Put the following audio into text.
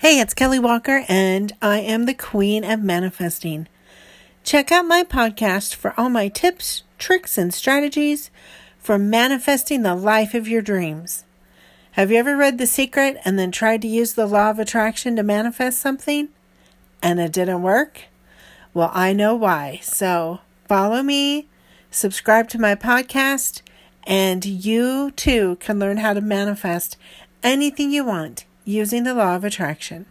Hey, it's Kelly Walker, and I am the Queen of Manifesting. Check out my podcast for all my tips, tricks, and strategies for manifesting the life of your dreams. Have you ever read The Secret and then tried to use the law of attraction to manifest something and it didn't work? Well, I know why. So follow me, subscribe to my podcast, and you too can learn how to manifest anything you want using the law of attraction.